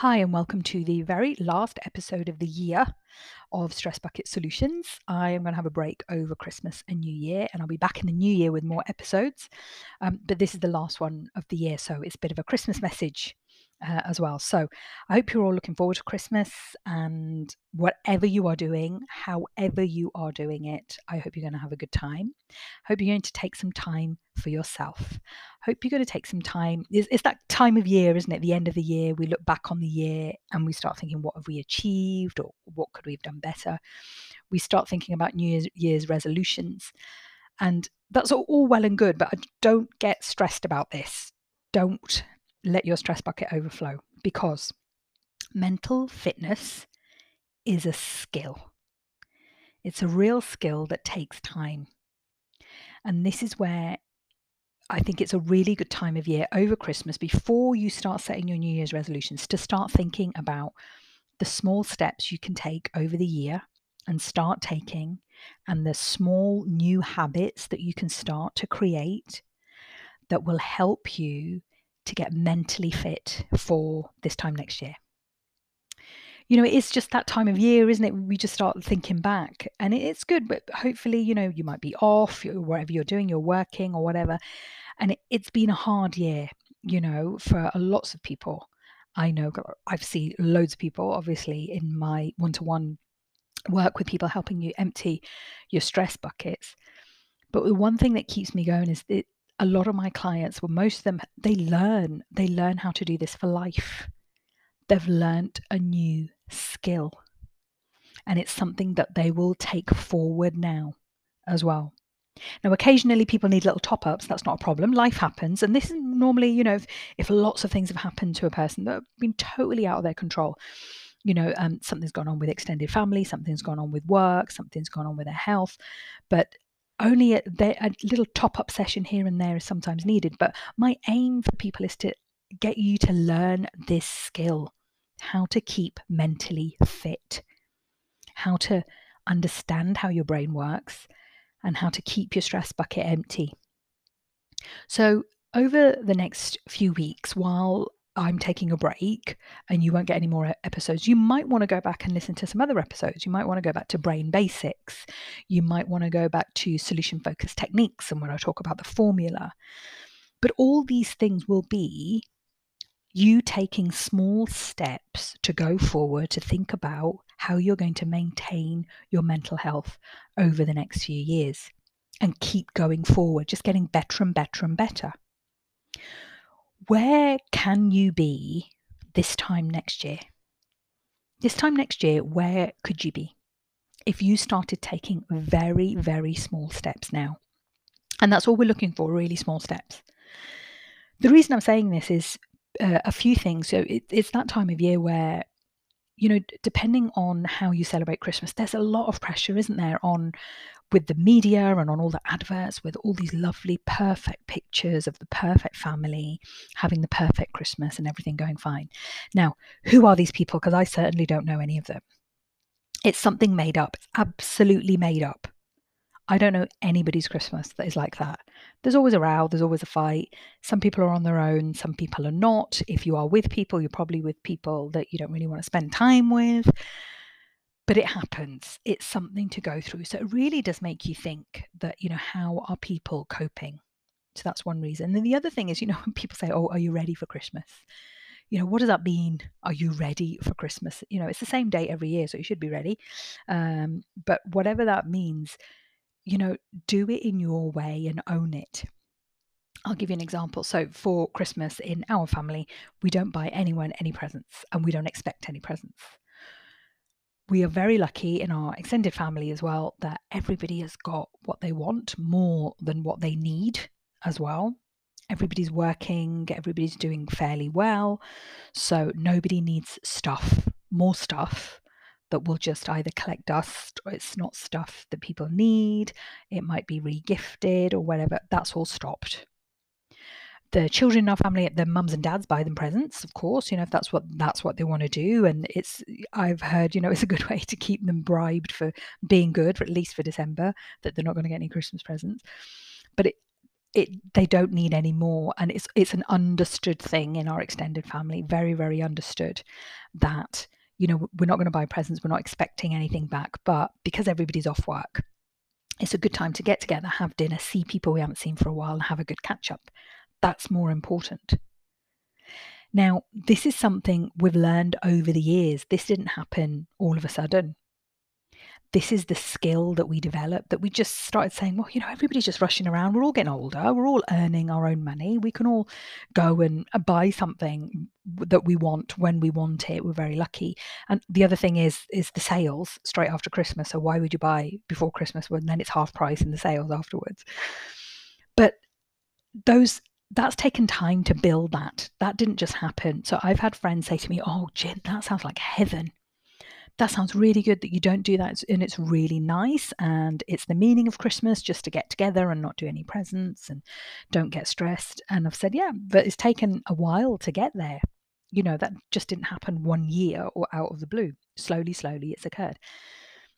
Hi, and welcome to the very last episode of the year of Stress Bucket Solutions. I am going to have a break over Christmas and New Year, and I'll be back in the new year with more episodes. Um, but this is the last one of the year, so it's a bit of a Christmas message uh, as well. So I hope you're all looking forward to Christmas and whatever you are doing, however you are doing it, I hope you're going to have a good time. Hope you're going to take some time for yourself. Hope you're going to take some time. It's, it's that time of year, isn't it? The end of the year, we look back on the year and we start thinking, what have we achieved or what could we have done better? We start thinking about New Year's, Year's resolutions. And that's all well and good, but don't get stressed about this. Don't let your stress bucket overflow because mental fitness is a skill. It's a real skill that takes time. And this is where I think it's a really good time of year over Christmas before you start setting your New Year's resolutions to start thinking about the small steps you can take over the year and start taking and the small new habits that you can start to create that will help you to get mentally fit for this time next year. You know, it's just that time of year, isn't it? We just start thinking back, and it's good, but hopefully, you know, you might be off, or whatever you're doing, you're working or whatever. And it, it's been a hard year, you know, for lots of people. I know I've seen loads of people, obviously, in my one to one work with people helping you empty your stress buckets. But the one thing that keeps me going is that a lot of my clients, well, most of them, they learn, they learn how to do this for life. They've learned a new skill. And it's something that they will take forward now as well. Now, occasionally people need little top ups. That's not a problem. Life happens. And this is normally, you know, if, if lots of things have happened to a person that have been totally out of their control, you know, um, something's gone on with extended family, something's gone on with work, something's gone on with their health. But only a, a little top up session here and there is sometimes needed. But my aim for people is to get you to learn this skill how to keep mentally fit, how to understand how your brain works, and how to keep your stress bucket empty. So, over the next few weeks, while I'm taking a break and you won't get any more episodes, you might want to go back and listen to some other episodes. You might want to go back to brain basics. You might want to go back to solution focused techniques and when I talk about the formula. But all these things will be you taking small steps to go forward to think about how you're going to maintain your mental health over the next few years and keep going forward, just getting better and better and better where can you be this time next year? This time next year, where could you be if you started taking very, very small steps now? And that's all we're looking for really small steps. The reason I'm saying this is uh, a few things. So it, it's that time of year where, you know, depending on how you celebrate Christmas, there's a lot of pressure, isn't there, on with the media and on all the adverts with all these lovely, perfect pictures of the perfect family having the perfect Christmas and everything going fine. Now, who are these people? Because I certainly don't know any of them. It's something made up, it's absolutely made up. I don't know anybody's Christmas that is like that. There's always a row, there's always a fight. Some people are on their own, some people are not. If you are with people, you're probably with people that you don't really want to spend time with but it happens. It's something to go through. So it really does make you think that you know how are people coping? So that's one reason. And then the other thing is you know when people say oh are you ready for christmas? You know what does that mean? Are you ready for christmas? You know it's the same date every year so you should be ready. Um, but whatever that means you know do it in your way and own it. I'll give you an example. So, for Christmas in our family, we don't buy anyone any presents and we don't expect any presents we are very lucky in our extended family as well that everybody has got what they want more than what they need as well. Everybody's working, everybody's doing fairly well. So nobody needs stuff, more stuff that will just either collect dust or it's not stuff that people need. It might be regifted or whatever. That's all stopped the children in our family their mums and dads buy them presents of course you know if that's what that's what they want to do. And it's i've heard you know it's a good way to keep them bribed for being good for at least for december that they're not going to get any christmas presents. But it, it they don't need any more. And it's it's an understood thing in our extended family very very understood that you know we're not going to buy presents we're not expecting anything back but because everybody's off work it's a good time to get together have dinner see people we haven't seen for a while and have a good catch up that's more important now this is something we've learned over the years this didn't happen all of a sudden this is the skill that we developed that we just started saying, well, you know, everybody's just rushing around. We're all getting older. We're all earning our own money. We can all go and buy something that we want when we want it. We're very lucky. And the other thing is is the sales straight after Christmas. So why would you buy before Christmas when then it's half price in the sales afterwards? But those that's taken time to build that. That didn't just happen. So I've had friends say to me, "Oh, Gin, that sounds like heaven." that sounds really good that you don't do that and it's really nice and it's the meaning of christmas just to get together and not do any presents and don't get stressed and i've said yeah but it's taken a while to get there you know that just didn't happen one year or out of the blue slowly slowly it's occurred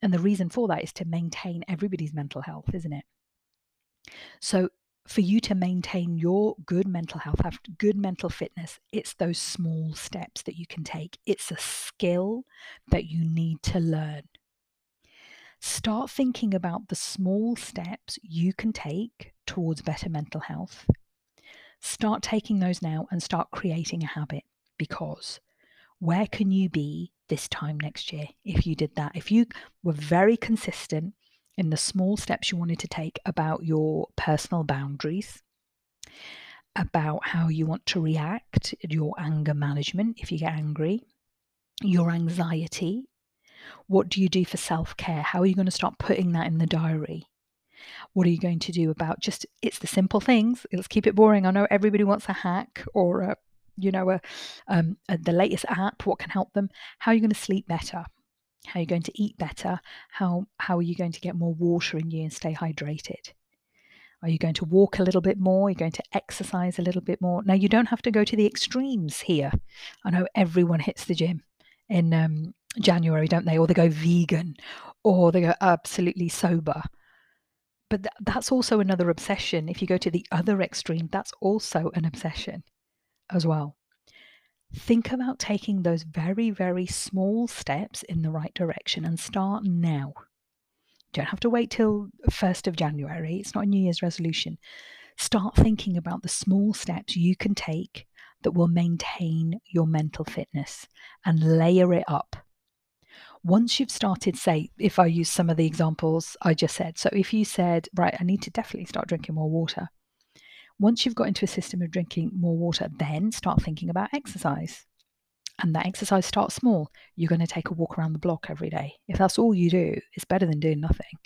and the reason for that is to maintain everybody's mental health isn't it so for you to maintain your good mental health, have good mental fitness, it's those small steps that you can take. It's a skill that you need to learn. Start thinking about the small steps you can take towards better mental health. Start taking those now and start creating a habit because where can you be this time next year if you did that? If you were very consistent in the small steps you wanted to take about your personal boundaries, about how you want to react, your anger management if you get angry, your anxiety. What do you do for self care? How are you going to start putting that in the diary? What are you going to do about just it's the simple things? Let's keep it boring. I know everybody wants a hack or a you know a, um, a the latest app. What can help them? How are you going to sleep better? How are you're going to eat better, how, how are you going to get more water in you and stay hydrated? Are you going to walk a little bit more? You're going to exercise a little bit more. Now, you don't have to go to the extremes here. I know everyone hits the gym in um, January, don't they? Or they go vegan or they go absolutely sober. But th- that's also another obsession. If you go to the other extreme, that's also an obsession as well think about taking those very, very small steps in the right direction and start now. You don't have to wait till 1st of January. It's not a New Year's resolution. Start thinking about the small steps you can take that will maintain your mental fitness and layer it up. Once you've started, say, if I use some of the examples I just said, so if you said, right, I need to definitely start drinking more water, once you've got into a system of drinking more water, then start thinking about exercise. And that exercise starts small. You're going to take a walk around the block every day. If that's all you do, it's better than doing nothing.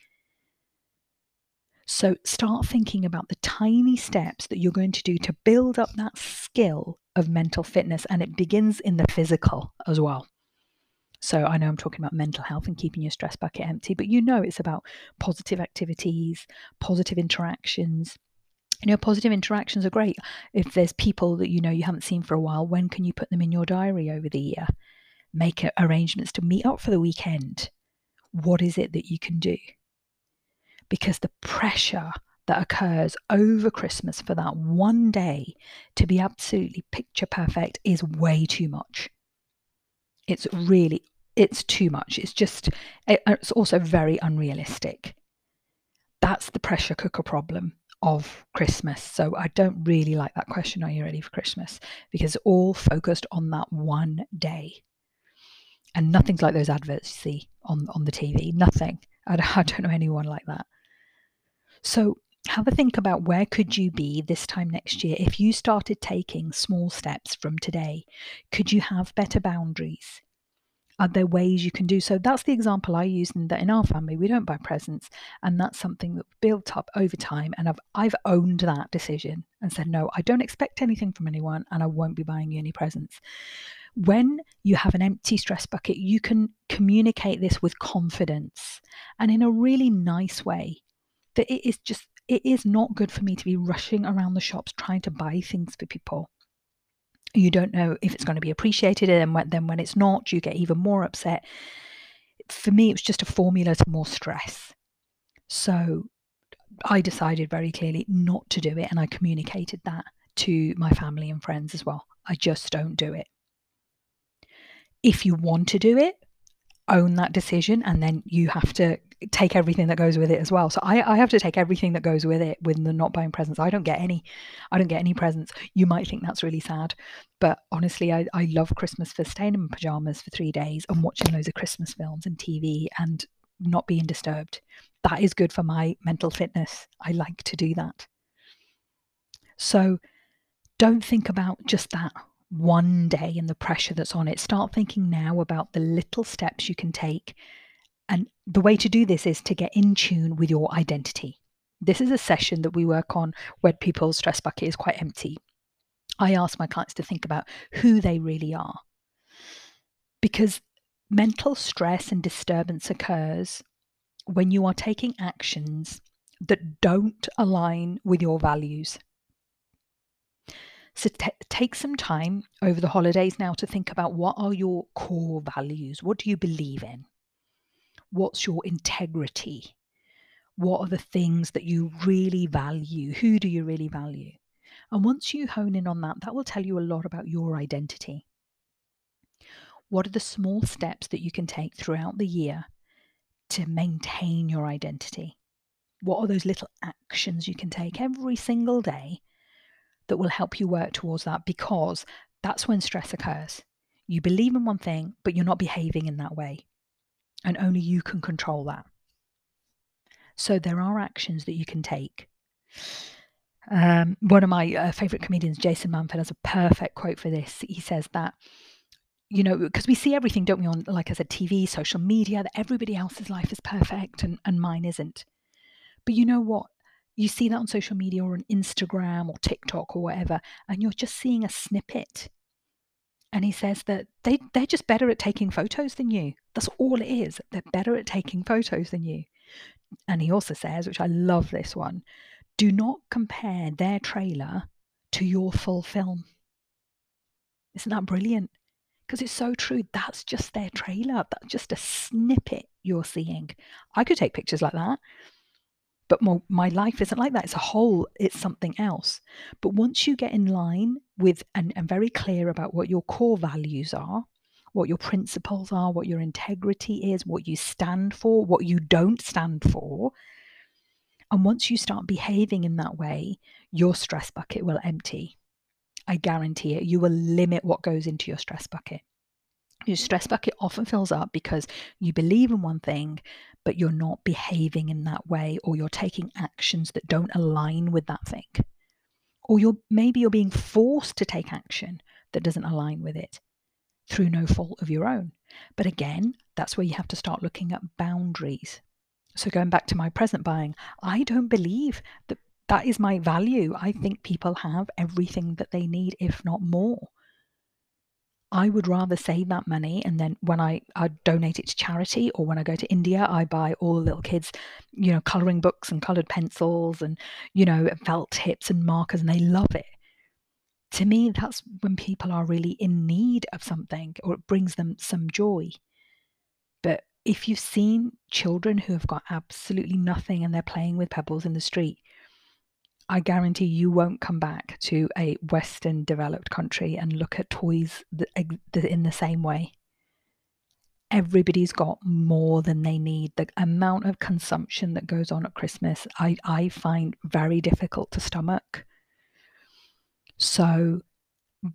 So start thinking about the tiny steps that you're going to do to build up that skill of mental fitness. And it begins in the physical as well. So I know I'm talking about mental health and keeping your stress bucket empty, but you know it's about positive activities, positive interactions, you know positive interactions are great. If there's people that you know you haven't seen for a while when can you put them in your diary over the year? Make arrangements to meet up for the weekend. What is it that you can do? Because the pressure that occurs over christmas for that one day to be absolutely picture perfect is way too much. It's really it's too much. It's just it's also very unrealistic. That's the pressure cooker problem of Christmas. So I don't really like that question, are you ready for Christmas? Because all focused on that one day. And nothing's like those adverts you see on, on the TV. Nothing. I, I don't know anyone like that. So have a think about where could you be this time next year if you started taking small steps from today could you have better boundaries are there ways you can do so? That's the example I use in that in our family we don't buy presents, and that's something that built up over time. And I've I've owned that decision and said no, I don't expect anything from anyone, and I won't be buying you any presents. When you have an empty stress bucket, you can communicate this with confidence and in a really nice way. That it is just it is not good for me to be rushing around the shops trying to buy things for people you don't know if it's going to be appreciated and when, then when it's not you get even more upset for me it was just a formula to more stress so I decided very clearly not to do it, and I communicated that to my family and friends as well. I just don't do it. If you want to do it, own that decision, and then you have to take everything that goes with it as well. So I, I have to take everything that goes with it with the not buying presents. I don't get any, I don't get any presents. You might think that's really sad, but honestly, I, I love Christmas for staying in pajamas for three days and watching loads of Christmas films and TV and not being disturbed. That is good for my mental fitness. I like to do that. So don't think about just that one day and the pressure that's on it. Start thinking now about the little steps you can take. And the way to do this is to get in tune with your identity. This is a session that we work on where people's stress bucket is quite empty. I ask my clients to think about who they really are. Because mental stress and disturbance occurs when you are taking actions that don't align with your values. So t- take some time over the holidays now to think about what are your core values? What do you believe in? What's your integrity? What are the things that you really value? Who do you really value? And once you hone in on that, that will tell you a lot about your identity. What are the small steps that you can take throughout the year to maintain your identity? What are those little actions you can take every single day that will help you work towards that? Because that's when stress occurs. You believe in one thing, but you're not behaving in that way. And only you can control that. So there are actions that you can take. Um, one of my uh, favorite comedians, Jason Manford, has a perfect quote for this. He says that you know, because we see everything, don't we, on, like I said, TV, social media, that everybody else's life is perfect and, and mine isn't. But you know what? You see that on social media or on Instagram or TikTok or whatever, and you're just seeing a snippet. And he says that they, they're just better at taking photos than you. That's all it is. They're better at taking photos than you. And he also says, which I love this one do not compare their trailer to your full film. Isn't that brilliant? because it's so true. That's just their trailer. That's just a snippet you're seeing. I could take pictures like that, but my, my life isn't like that. It's a whole, it's something else. But once you get in line with and, and very clear about what your core values are, what your principles are, what your integrity is, what you stand for, what you don't stand for. And once you start behaving in that way, your stress bucket will empty. I guarantee it. You will limit what goes into your stress bucket. Your stress bucket often fills up because you believe in one thing, but you're not behaving in that way, or you're taking actions that don't align with that thing. Or you're maybe you're being forced to take action that doesn't align with it through no fault of your own. But again, that's where you have to start looking at boundaries. So going back to my present buying, I don't believe that that is my value. I think people have everything that they need, if not more. I would rather save that money and then when I, I donate it to charity or when I go to India, I buy all the little kids, you know, colouring books and coloured pencils and, you know, felt tips and markers and they love it. To me, that's when people are really in need of something or it brings them some joy. But if you've seen children who have got absolutely nothing and they're playing with pebbles in the street, I guarantee you won't come back to a Western developed country and look at toys in the same way. Everybody's got more than they need. The amount of consumption that goes on at Christmas, I, I find very difficult to stomach. So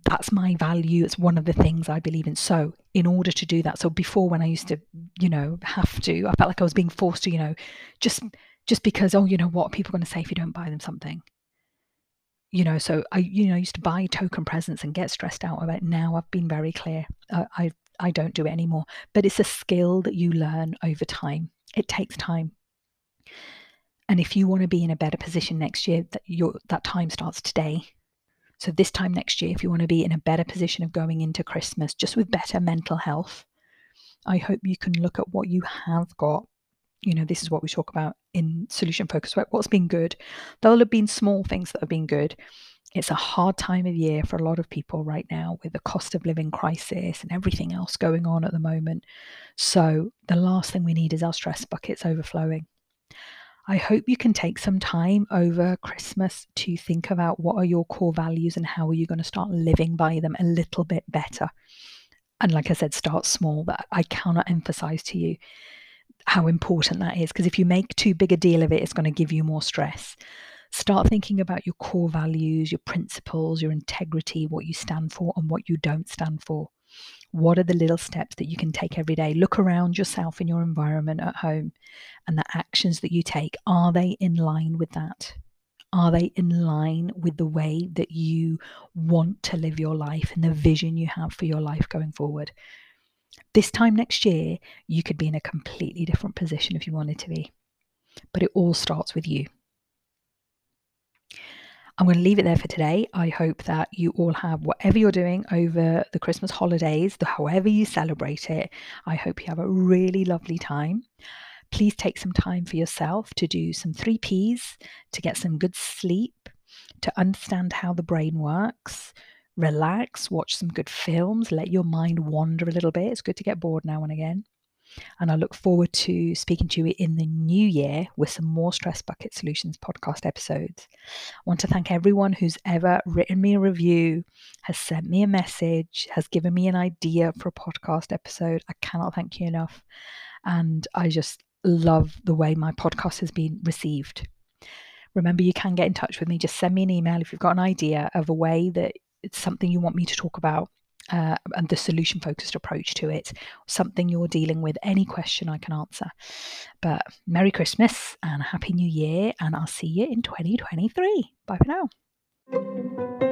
that's my value. It's one of the things I believe in. So, in order to do that, so before when I used to, you know, have to, I felt like I was being forced to, you know, just just because oh you know what people are going to say if you don't buy them something. You know so i you know used to buy token presents and get stressed out about it. now i've been very clear. Uh, i i don't do it anymore. But it's a skill that you learn over time. It takes time. And if you want to be in a better position next year that your that time starts today. So this time next year if you want to be in a better position of going into christmas just with better mental health i hope you can look at what you have got you know, this is what we talk about in solution focused work. What's been good? There'll have been small things that have been good. It's a hard time of year for a lot of people right now with the cost of living crisis and everything else going on at the moment. So, the last thing we need is our stress buckets overflowing. I hope you can take some time over Christmas to think about what are your core values and how are you going to start living by them a little bit better. And like I said, start small, but I cannot emphasize to you how important that is because if you make too big a deal of it, it's going to give you more stress. Start thinking about your core values, your principles, your integrity, what you stand for, and what you don't stand for. What are the little steps that you can take every day? Look around yourself in your environment at home and the actions that you take. Are they in line with that? Are they in line with the way that you want to live your life and the vision you have for your life going forward? This time next year, you could be in a completely different position if you wanted to be. But it all starts with you. I'm going to leave it there for today. I hope that you all have whatever you're doing over the Christmas holidays, the, however you celebrate it. I hope you have a really lovely time. Please take some time for yourself to do some three P's, to get some good sleep, to understand how the brain works, relax, watch some good films, let your mind wander a little bit. It's good to get bored now and again. And I look forward to speaking to you in the new year with some more Stress Bucket Solutions podcast episodes. I want to thank everyone who's ever written me a review, has sent me a message, has given me an idea for a podcast episode. I cannot thank you enough. And I just love the way my podcast has been received. Remember, you can get in touch with me. Just send me an email if you've got an idea of a way that it's something you want me to talk about uh, and the solution focused approach to it, something you're dealing with, any question I can answer. But Merry Christmas and Happy New Year, and I'll see you in 2023. Bye for now.